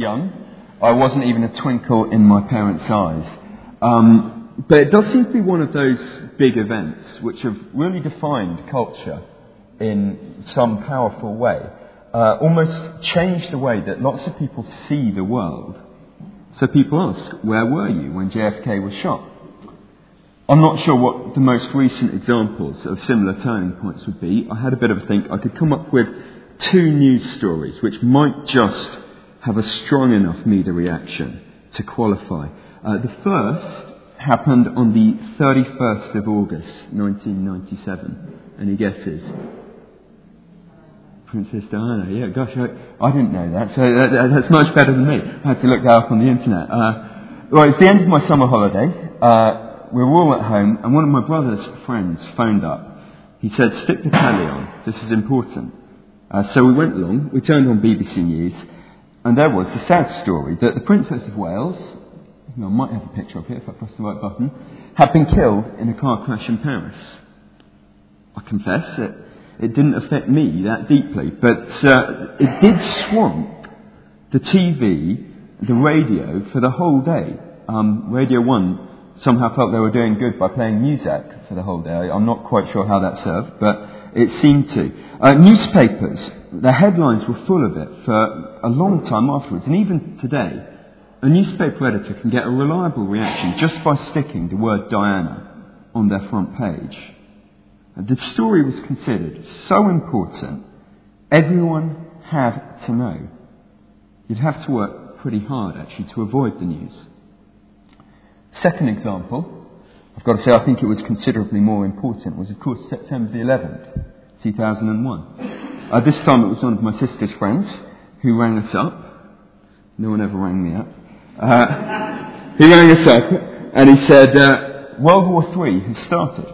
young. I wasn't even a twinkle in my parents' eyes. Um, but it does seem to be one of those big events which have really defined culture in some powerful way. Uh, almost changed the way that lots of people see the world. So people ask, where were you when JFK was shot? I'm not sure what the most recent examples of similar turning points would be. I had a bit of a think. I could come up with two news stories which might just have a strong enough media reaction to qualify. Uh, the first happened on the 31st of August 1997. Any guesses? Princess Diana, yeah, gosh, I, I didn't know that, so that, that's much better than me. I had to look that up on the internet. Uh, well, it's the end of my summer holiday. Uh, we were all at home, and one of my brother's friends phoned up. He said, Stick the telly on, this is important. Uh, so we went along, we turned on BBC News, and there was the sad story that the Princess of Wales, I might have a picture of it if I press the right button, had been killed in a car crash in Paris. I confess it, it didn't affect me that deeply, but uh, it did swamp the TV, the radio for the whole day. Um, radio 1 somehow felt they were doing good by playing music for the whole day. I'm not quite sure how that served, but it seemed to. Uh, newspapers, the headlines were full of it for a long time afterwards, and even today, a newspaper editor can get a reliable reaction just by sticking the word Diana on their front page. The story was considered so important, everyone had to know. You'd have to work pretty hard, actually, to avoid the news. Second example, I've got to say I think it was considerably more important, was of course September the 11th, 2001. Uh, this time it was one of my sister's friends who rang us up. No one ever rang me up. Uh, he rang us up and he said, uh, World War III has started.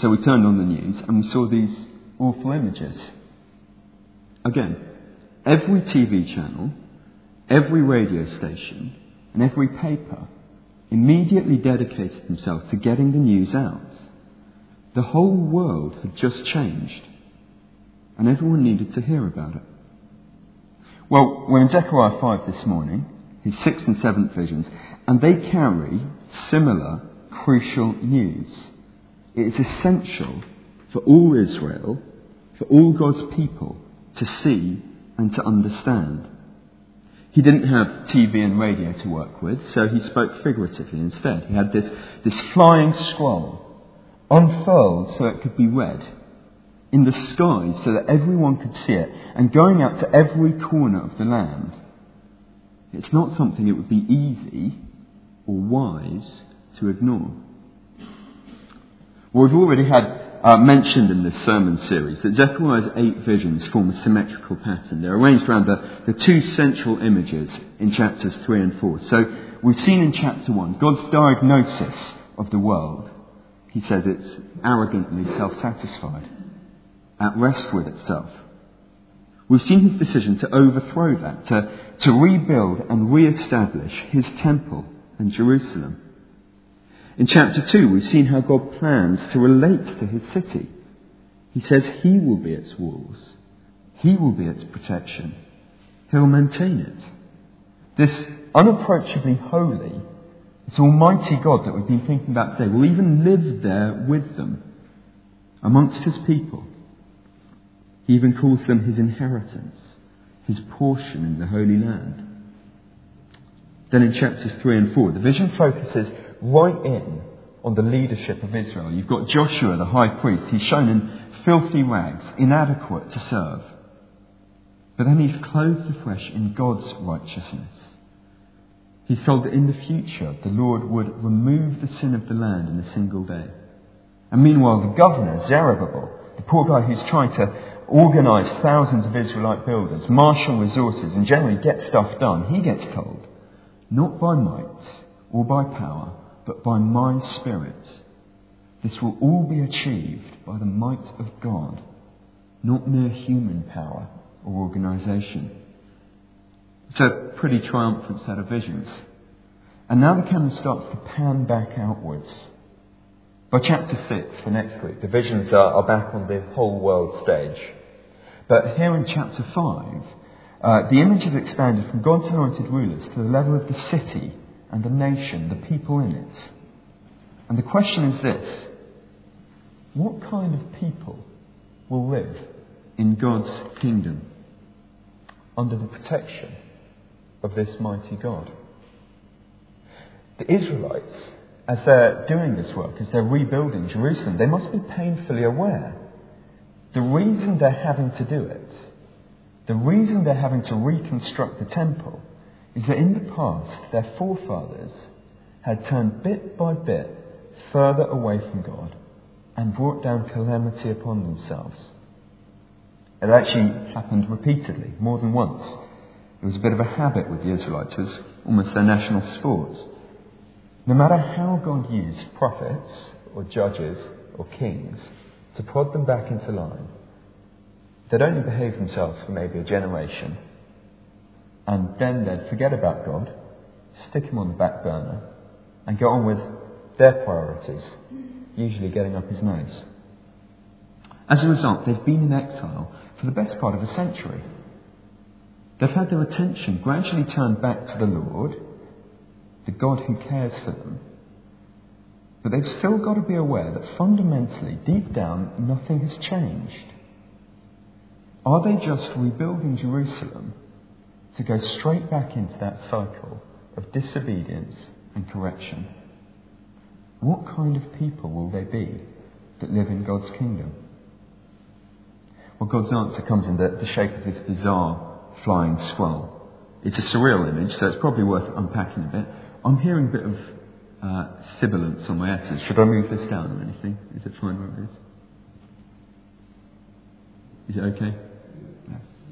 So we turned on the news and we saw these awful images. Again, every TV channel, every radio station, and every paper immediately dedicated himself to getting the news out. The whole world had just changed, and everyone needed to hear about it. Well, we're in Zechariah 5 this morning, his sixth and seventh visions, and they carry similar crucial news. It is essential for all Israel, for all God's people, to see and to understand. He didn't have TV and radio to work with, so he spoke figuratively instead. He had this, this flying scroll unfurled so it could be read in the sky so that everyone could see it and going out to every corner of the land. It's not something it would be easy or wise to ignore. Well, we've already had uh, mentioned in this sermon series that Zechariah's eight visions form a symmetrical pattern. They're arranged around the, the two central images in chapters 3 and 4. So we've seen in chapter 1 God's diagnosis of the world. He says it's arrogantly self satisfied, at rest with itself. We've seen his decision to overthrow that, to, to rebuild and re establish his temple and Jerusalem. In chapter 2, we've seen how God plans to relate to his city. He says he will be its walls, he will be its protection, he'll maintain it. This unapproachably holy, this almighty God that we've been thinking about today will even live there with them, amongst his people. He even calls them his inheritance, his portion in the Holy Land. Then in chapters 3 and 4, the vision focuses right in on the leadership of Israel. You've got Joshua, the high priest. He's shown in filthy rags, inadequate to serve. But then he's clothed afresh in God's righteousness. He's told that in the future the Lord would remove the sin of the land in a single day. And meanwhile, the governor, Zerubbabel, the poor guy who's trying to organize thousands of Israelite builders, marshal resources, and generally get stuff done, he gets told, not by might or by power, but by my Spirit. This will all be achieved by the might of God, not mere human power or organisation. It's a pretty triumphant set of visions. And now the camera starts to pan back outwards. By chapter 6 for next week, the visions are, are back on the whole world stage. But here in chapter 5, Uh, the image is expanded from God's anointed rulers to the level of the city and the nation, the people in it. And the question is this what kind of people will live in God's kingdom under the protection of this mighty God? The Israelites, as they're doing this work, as they're rebuilding Jerusalem, they must be painfully aware. The reason they're having to do it, the reason they're having to reconstruct the temple, is that in the past their forefathers had turned bit by bit further away from God and brought down calamity upon themselves. It actually happened repeatedly, more than once. It was a bit of a habit with the Israelites. It was almost their national sport. No matter how God used prophets or judges or kings to prod them back into line, they'd only behave themselves for maybe a generation, and then they'd forget about God, stick him on the back burner, and go on with their priorities, usually getting up his nose. As a result, they've been in exile for the best part of a century. They've had their attention gradually turned back to the Lord the God who cares for them. But they've still got to be aware that fundamentally, deep down, nothing has changed. Are they just rebuilding Jerusalem to go straight back into that cycle of disobedience and correction? What kind of people will they be that live in God's kingdom? Well, God's answer comes in the, the shape of this bizarre flying scroll. It's a surreal image, so it's probably worth unpacking a bit. I'm hearing a bit of uh, sibilance on my S's. Should I move this down or anything? Is it fine where it is? Is it okay?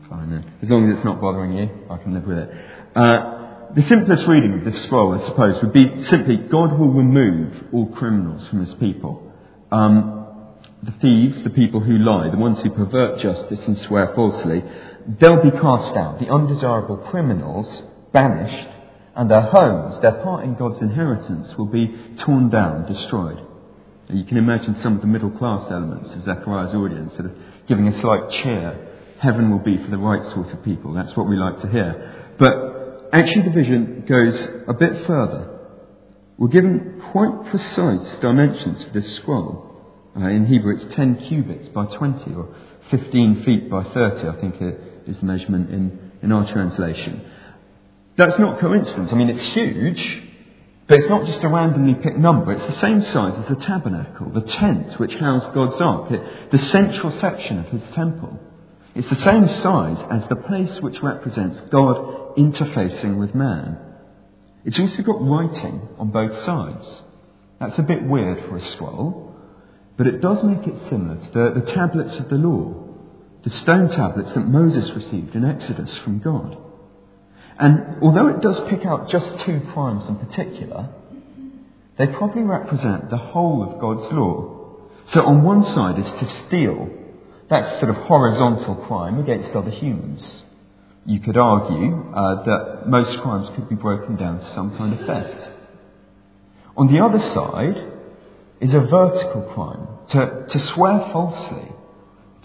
Fine then. As long as it's not bothering you, I can live with it. Uh, the simplest reading of this scroll, I suppose, would be simply God will remove all criminals from his people. Um, the thieves, the people who lie, the ones who pervert justice and swear falsely, they'll be cast out. The undesirable criminals, banished, and their homes, their part in God's inheritance, will be torn down, destroyed. You can imagine some of the middle class elements of Zechariah's audience sort of giving a slight cheer. Heaven will be for the right sort of people. That's what we like to hear. But actually, the vision goes a bit further. We're given quite precise dimensions for this scroll. Uh, in Hebrew, it's 10 cubits by 20, or 15 feet by 30, I think it is the measurement in, in our translation. That's not coincidence. I mean, it's huge, but it's not just a randomly picked number. It's the same size as the tabernacle, the tent which housed God's ark, the central section of his temple. It's the same size as the place which represents God interfacing with man. It's also got writing on both sides. That's a bit weird for a scroll, but it does make it similar to the, the tablets of the law, the stone tablets that Moses received in Exodus from God. And although it does pick out just two crimes in particular, they probably represent the whole of God's law. So on one side is to steal. That's sort of horizontal crime against other humans. You could argue uh, that most crimes could be broken down to some kind of theft. On the other side is a vertical crime, to, to swear falsely,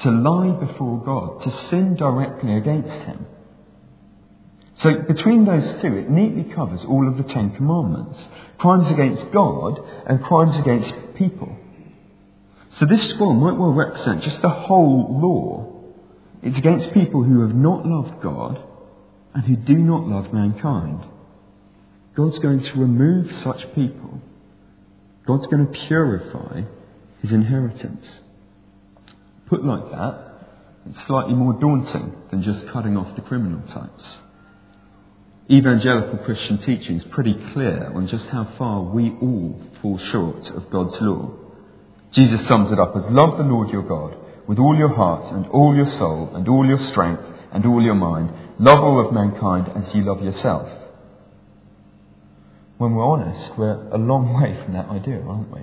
to lie before God, to sin directly against Him. So between those two, it neatly covers all of the Ten Commandments crimes against God and crimes against people. So this scroll might well represent just the whole law. It's against people who have not loved God and who do not love mankind. God's going to remove such people. God's going to purify his inheritance. Put like that, it's slightly more daunting than just cutting off the criminal types evangelical Christian teaching is pretty clear on just how far we all fall short of God's law. Jesus sums it up as love the Lord your God with all your heart and all your soul and all your strength and all your mind. Love all of mankind as you love yourself. When we're honest, we're a long way from that ideal, aren't we?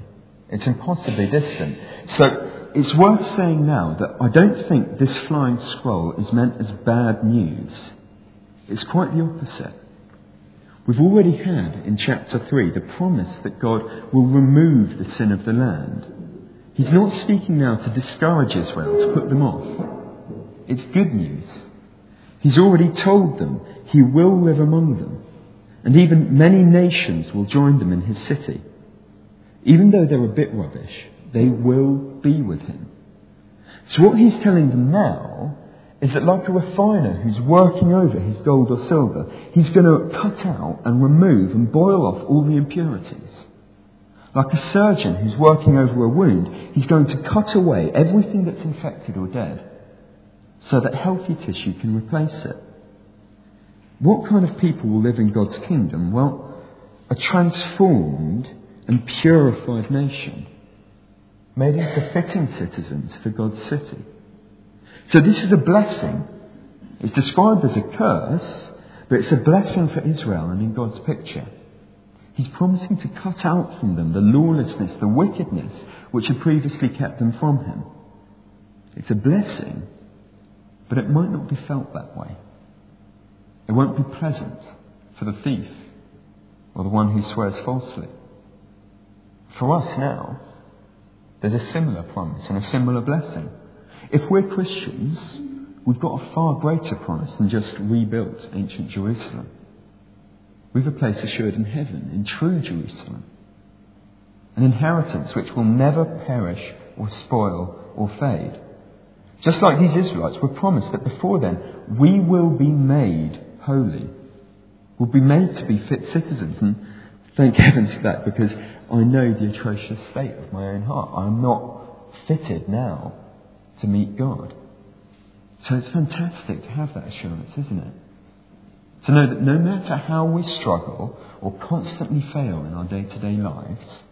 It's impossibly distant. So it's worth saying now that I don't think this flying scroll is meant as bad news. It's quite the opposite. We've already had in chapter 3 the promise that God will remove the sin of the land. He's not speaking now to discourage Israel, to put them off. It's good news. He's already told them he will live among them, and even many nations will join them in his city. Even though they're a bit rubbish, they will be with him. So what he's telling them now is that like a refiner who's working over his gold or silver, he's going to cut out and remove and boil off all the impurities. Like a surgeon who's working over a wound, he's going to cut away everything that's infected or dead so that healthy tissue can replace it. What kind of people will live in God's kingdom? Well, a transformed and purified nation, made into fitting citizens for God's city. So this is a blessing. It's described as a curse, but it's a blessing for Israel and in God's picture. He's promising to cut out from them the lawlessness, the wickedness, which had previously kept them from Him. It's a blessing, but it might not be felt that way. It won't be pleasant for the thief or the one who swears falsely. For us now, there's a similar promise and a similar blessing. If we're Christians, we've got a far greater promise than just rebuilt ancient Jerusalem. We've a place assured in heaven, in true Jerusalem. An inheritance which will never perish or spoil or fade. Just like these Israelites were promised that before then, we will be made holy. We'll be made to be fit citizens. And thank heavens for that because I know the atrocious state of my own heart. I'm not fitted now to meet God. So it's fantastic to have that assurance, isn't it? To know that no matter how we struggle or constantly fail in our day to day lives,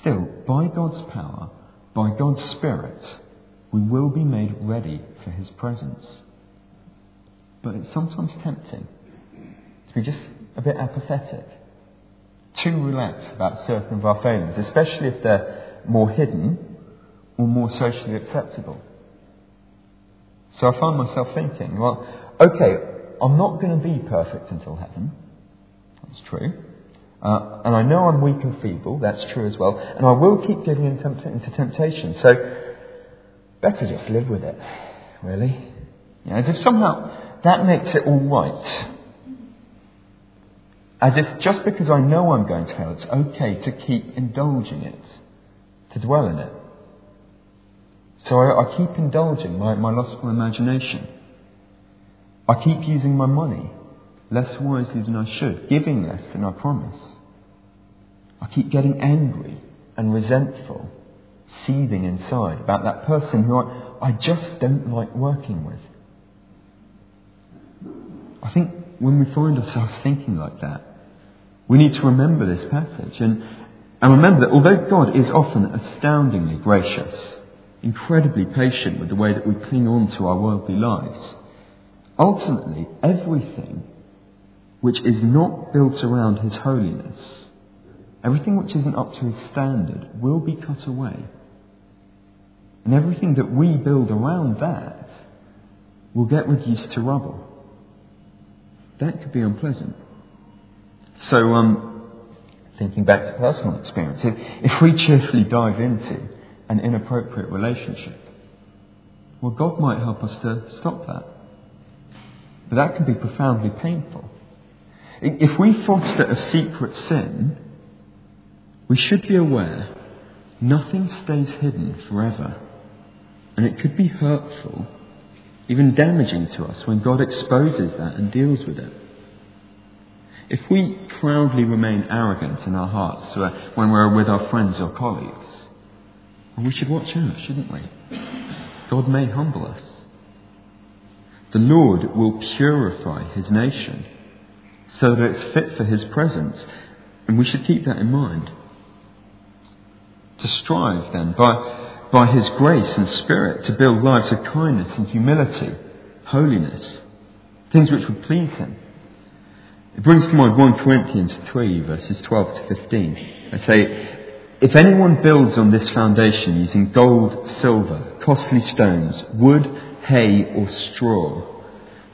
still, by God's power, by God's Spirit, we will be made ready for His presence. But it's sometimes tempting to be just a bit apathetic too relaxed about certain of our failings, especially if they're more hidden or more socially acceptable. So I find myself thinking, well, okay, I'm not going to be perfect until heaven. That's true. Uh, and I know I'm weak and feeble. That's true as well. And I will keep giving in into temptation. So better just live with it, really. You know, as if somehow that makes it all right. As if just because I know I'm going to hell, it's okay to keep indulging it, to dwell in it. So I, I keep indulging my, my lustful imagination. I keep using my money less wisely than I should, giving less than I promise. I keep getting angry and resentful, seething inside about that person who I, I just don't like working with. I think when we find ourselves thinking like that, we need to remember this passage and, and remember that although God is often astoundingly gracious, incredibly patient with the way that we cling on to our worldly lives, ultimately everything which is not built around His holiness, everything which isn't up to His standard, will be cut away. And everything that we build around that will get reduced to rubble. That could be unpleasant. So, um, thinking back to personal experience, if, if we cheerfully dive into an inappropriate relationship, well, God might help us to stop that. That can be profoundly painful. If we foster a secret sin, we should be aware nothing stays hidden forever. And it could be hurtful, even damaging to us when God exposes that and deals with it. If we proudly remain arrogant in our hearts uh, when we're with our friends or colleagues, well, we should watch out, shouldn't we? God may humble us. The Lord will purify his nation so that it's fit for his presence, and we should keep that in mind. To strive, then, by, by his grace and spirit, to build lives of kindness and humility, holiness, things which would please him. It brings to mind 1 Corinthians 3, verses 12 to 15. I say, If anyone builds on this foundation using gold, silver, costly stones, wood, hay, or straw,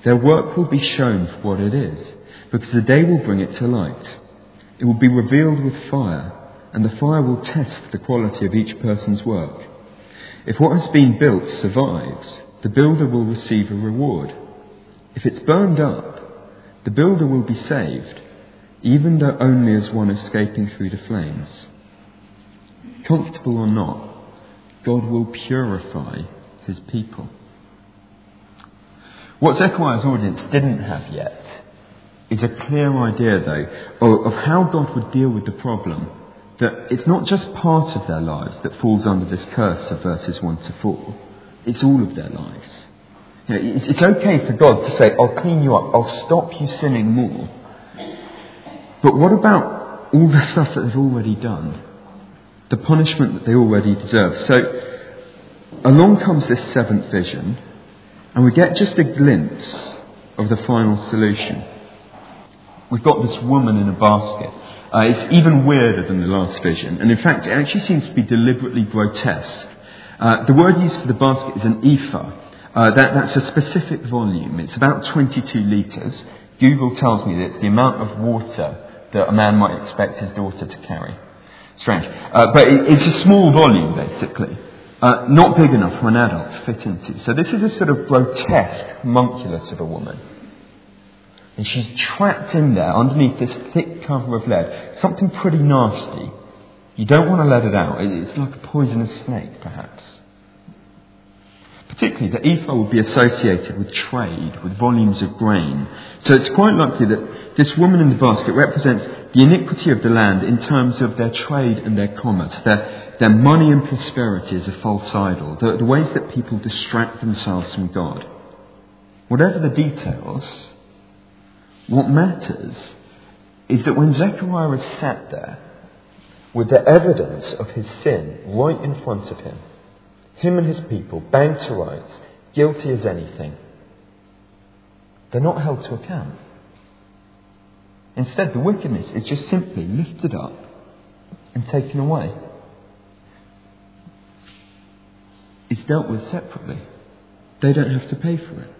their work will be shown for what it is, because the day will bring it to light. It will be revealed with fire, and the fire will test the quality of each person's work. If what has been built survives, the builder will receive a reward. If it's burned up, the builder will be saved, even though only as one escaping through the flames. Comfortable or not, God will purify his people. What Zechariah's audience didn't have yet is a clear idea, though, of how God would deal with the problem that it's not just part of their lives that falls under this curse of verses 1 to 4, it's all of their lives. You know, it's, it's okay for God to say, I'll clean you up, I'll stop you sinning more. But what about all the stuff that they've already done? The punishment that they already deserve. So, along comes this seventh vision, and we get just a glimpse of the final solution. We've got this woman in a basket. Uh, it's even weirder than the last vision, and in fact, it actually seems to be deliberately grotesque. Uh, the word used for the basket is an ephah. Uh, that, that's a specific volume. It's about 22 litres. Google tells me that it's the amount of water that a man might expect his daughter to carry. Strange. Uh, but it, it's a small volume, basically. Uh, not big enough for an adult to fit into. So this is a sort of grotesque homunculus of a woman. And she's trapped in there underneath this thick cover of lead. Something pretty nasty. You don't want to let it out. It's like a poisonous snake, perhaps. Particularly, the ephah would be associated with trade, with volumes of grain. So it's quite likely that this woman in the basket represents the iniquity of the land in terms of their trade and their commerce, their, their money and prosperity is a false idol, the, the ways that people distract themselves from God. Whatever the details, what matters is that when Zechariah is sat there with the evidence of his sin right in front of him, him and his people, bound to rights, guilty as anything, they're not held to account. Instead, the wickedness is just simply lifted up and taken away. It's dealt with separately. They don't have to pay for it.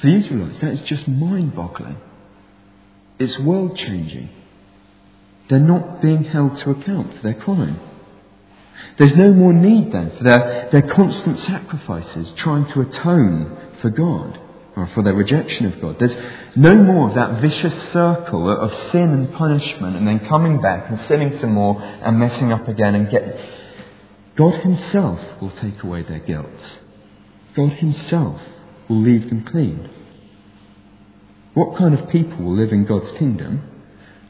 For the Israelites, that is just mind boggling. It's world changing. They're not being held to account for their crime. There's no more need then for their, their constant sacrifices trying to atone for God or for their rejection of God. There's no more of that vicious circle of sin and punishment and then coming back and sinning some more and messing up again and get. God Himself will take away their guilt. God Himself will leave them clean. What kind of people will live in God's kingdom?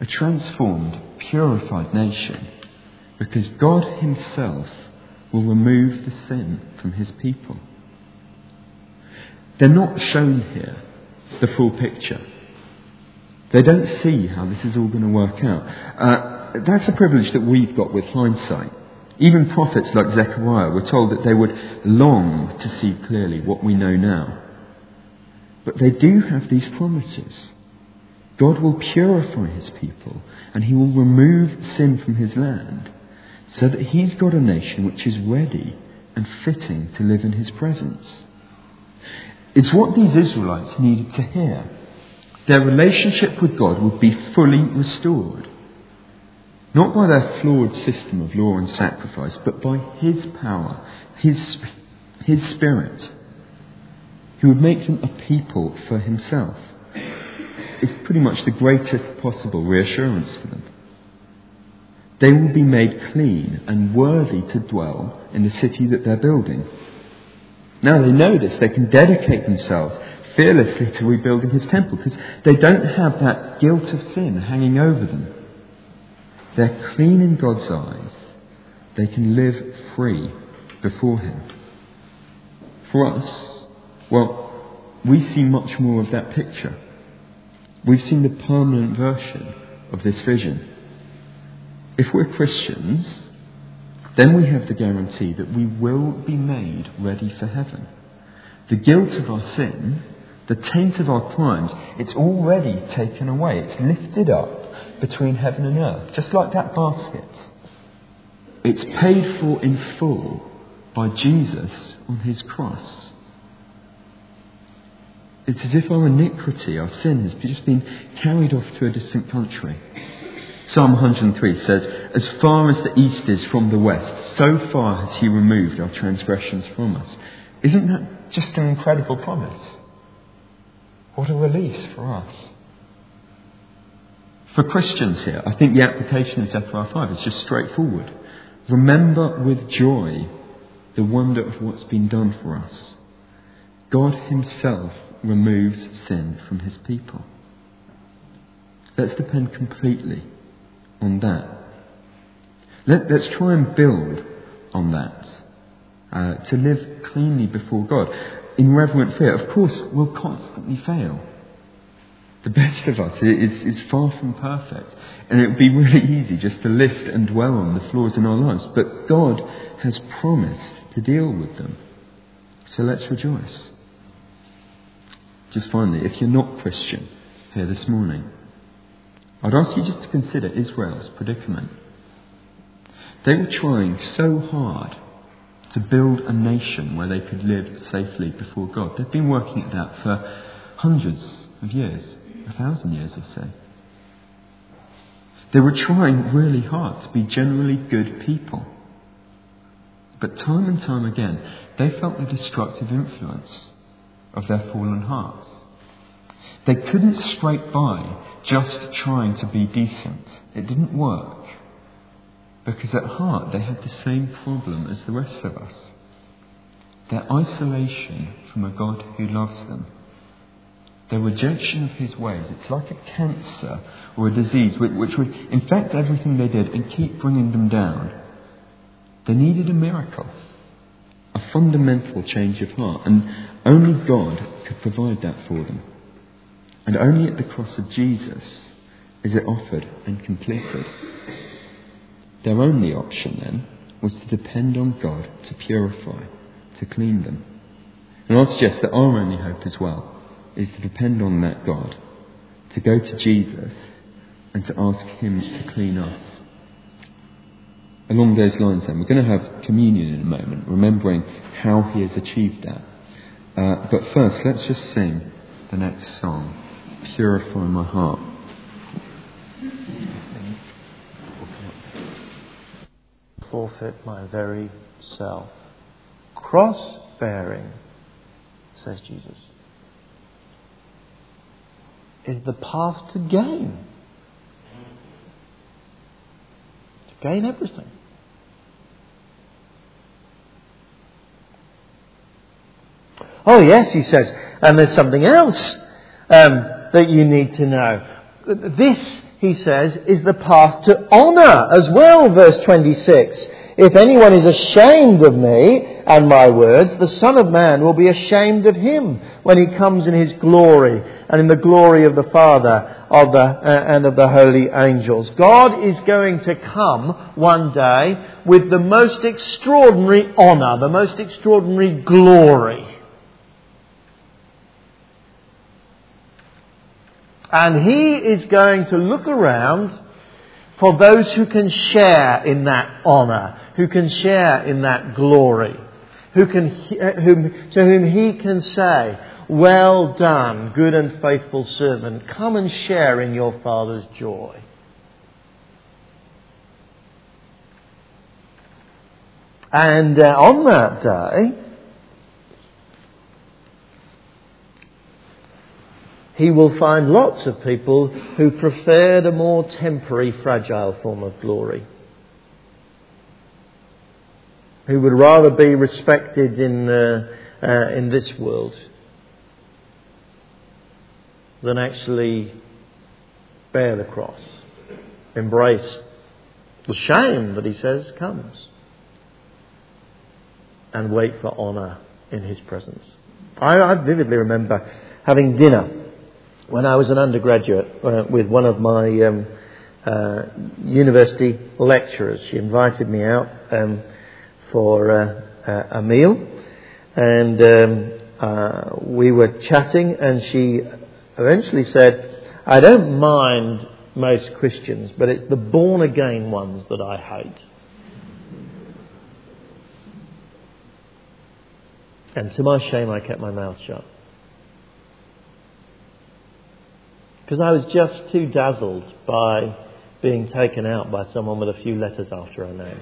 A transformed, purified nation because God Himself will remove the sin from His people. They're not shown here the full picture. They don't see how this is all going to work out. Uh, that's a privilege that we've got with hindsight. Even prophets like Zechariah were told that they would long to see clearly what we know now. But they do have these promises. God will purify his people and he will remove sin from his land so that he's got a nation which is ready and fitting to live in his presence. It's what these Israelites needed to hear. Their relationship with God would be fully restored. Not by their flawed system of law and sacrifice, but by His power, His, His Spirit, who would make them a people for Himself. It's pretty much the greatest possible reassurance for them. They will be made clean and worthy to dwell in the city that they're building. Now they know this, they can dedicate themselves fearlessly to rebuilding his temple because they don't have that guilt of sin hanging over them. They're clean in God's eyes. They can live free before him. For us, well, we see much more of that picture. We've seen the permanent version of this vision if we're Christians, then we have the guarantee that we will be made ready for heaven. The guilt of our sin, the taint of our crimes, it's already taken away. It's lifted up between heaven and earth, just like that basket. It's paid for in full by Jesus on his cross. It's as if our iniquity, our sin, has just been carried off to a distant country. Psalm 103 says, As far as the east is from the west, so far has he removed our transgressions from us. Isn't that just an incredible promise? What a release for us. For Christians here, I think the application of Zechariah 5 is just straightforward. Remember with joy the wonder of what's been done for us. God Himself removes sin from His people. Let's depend completely on that. Let, us try and build on that. Uh, to live cleanly before God in reverent fear. Of course, we'll constantly fail. The best of us is, is far from perfect. And it would be really easy just to list and dwell on the flaws in our lives. But God has promised to deal with them. So let's rejoice. Just finally, if you're not Christian here this morning, I'd ask you just to consider Israel's predicament. They were trying so hard to build a nation where they could live safely before God. They've been working at that for hundreds of years, thousand years or so. They were trying really hard to be generally good people. But time and time again, they felt the destructive influence of their fallen hearts. They couldn't scrape by just trying to be decent. It didn't work. Because at heart they had the same problem as the rest of us their isolation from a God who loves them. Their rejection of his ways. It's like a cancer or a disease which would infect everything they did and keep bringing them down. They needed a miracle, a fundamental change of heart, and only God could provide that for them. And only at the cross of Jesus is it offered and completed. Their only option then was to depend on God to purify, to clean them. And I'll suggest that our only hope as well is to depend on that God, to go to Jesus and to ask Him to clean us. Along those lines, then, we're going to have communion in a moment, remembering how He has achieved that. Uh, but first, let's just sing the next song, Purify My Heart. forfeit my very self. Cross bearing, says Jesus, is the path to gain. To gain everything. Oh, yes, he says, and there's something else um, that you need to know. This he says, is the path to honour as well, verse 26. If anyone is ashamed of me and my words, the Son of Man will be ashamed of him when he comes in his glory and in the glory of the Father of the, uh, and of the holy angels. God is going to come one day with the most extraordinary honour, the most extraordinary glory. And he is going to look around for those who can share in that honour, who can share in that glory, who can, whom, to whom he can say, Well done, good and faithful servant. Come and share in your Father's joy. And uh, on that day, he will find lots of people who preferred a more temporary, fragile form of glory. Who would rather be respected in, uh, uh, in this world than actually bear the cross, embrace the shame that he says comes, and wait for honour in his presence. I, I vividly remember having dinner when I was an undergraduate uh, with one of my um, uh, university lecturers. She invited me out um, for uh, a meal, and um, uh, we were chatting, and she eventually said, "I don't mind most Christians, but it's the born again ones that I hate." And to my shame, I kept my mouth shut. Because I was just too dazzled by being taken out by someone with a few letters after her name.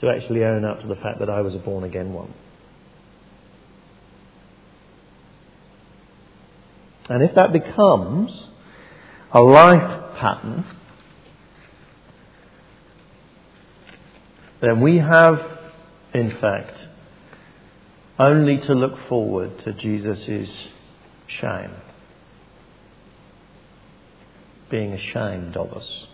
To actually own up to the fact that I was a born again one. And if that becomes a life pattern, then we have, in fact, only to look forward to Jesus' shame, being ashamed of us.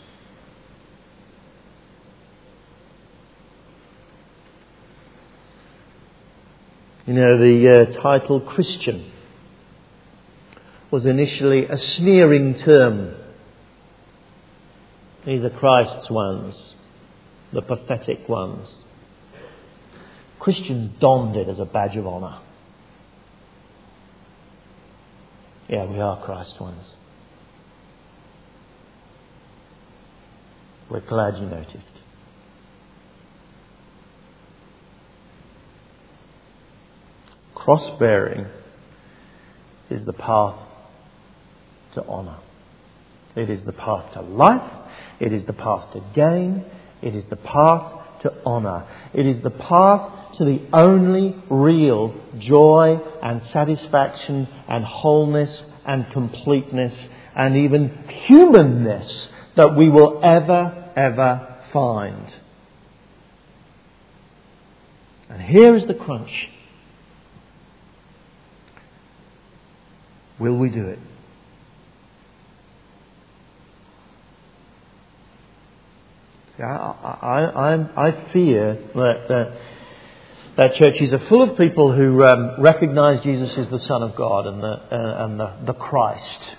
You know, the uh, title Christian was initially a sneering term. These are Christ's ones, the pathetic ones. Christians donned it as a badge of honour. Yeah, we are Christ ones. We're glad you noticed. Cross bearing is the path to honour. It is the path to life. It is the path to gain. It is the path to honour. It is the path to the only real joy and satisfaction and wholeness and completeness and even humanness that we will ever, ever find. And here is the crunch. Will we do it? I, I, I, I fear that, that, that churches are full of people who um, recognize Jesus as the Son of God and the, uh, and the, the Christ.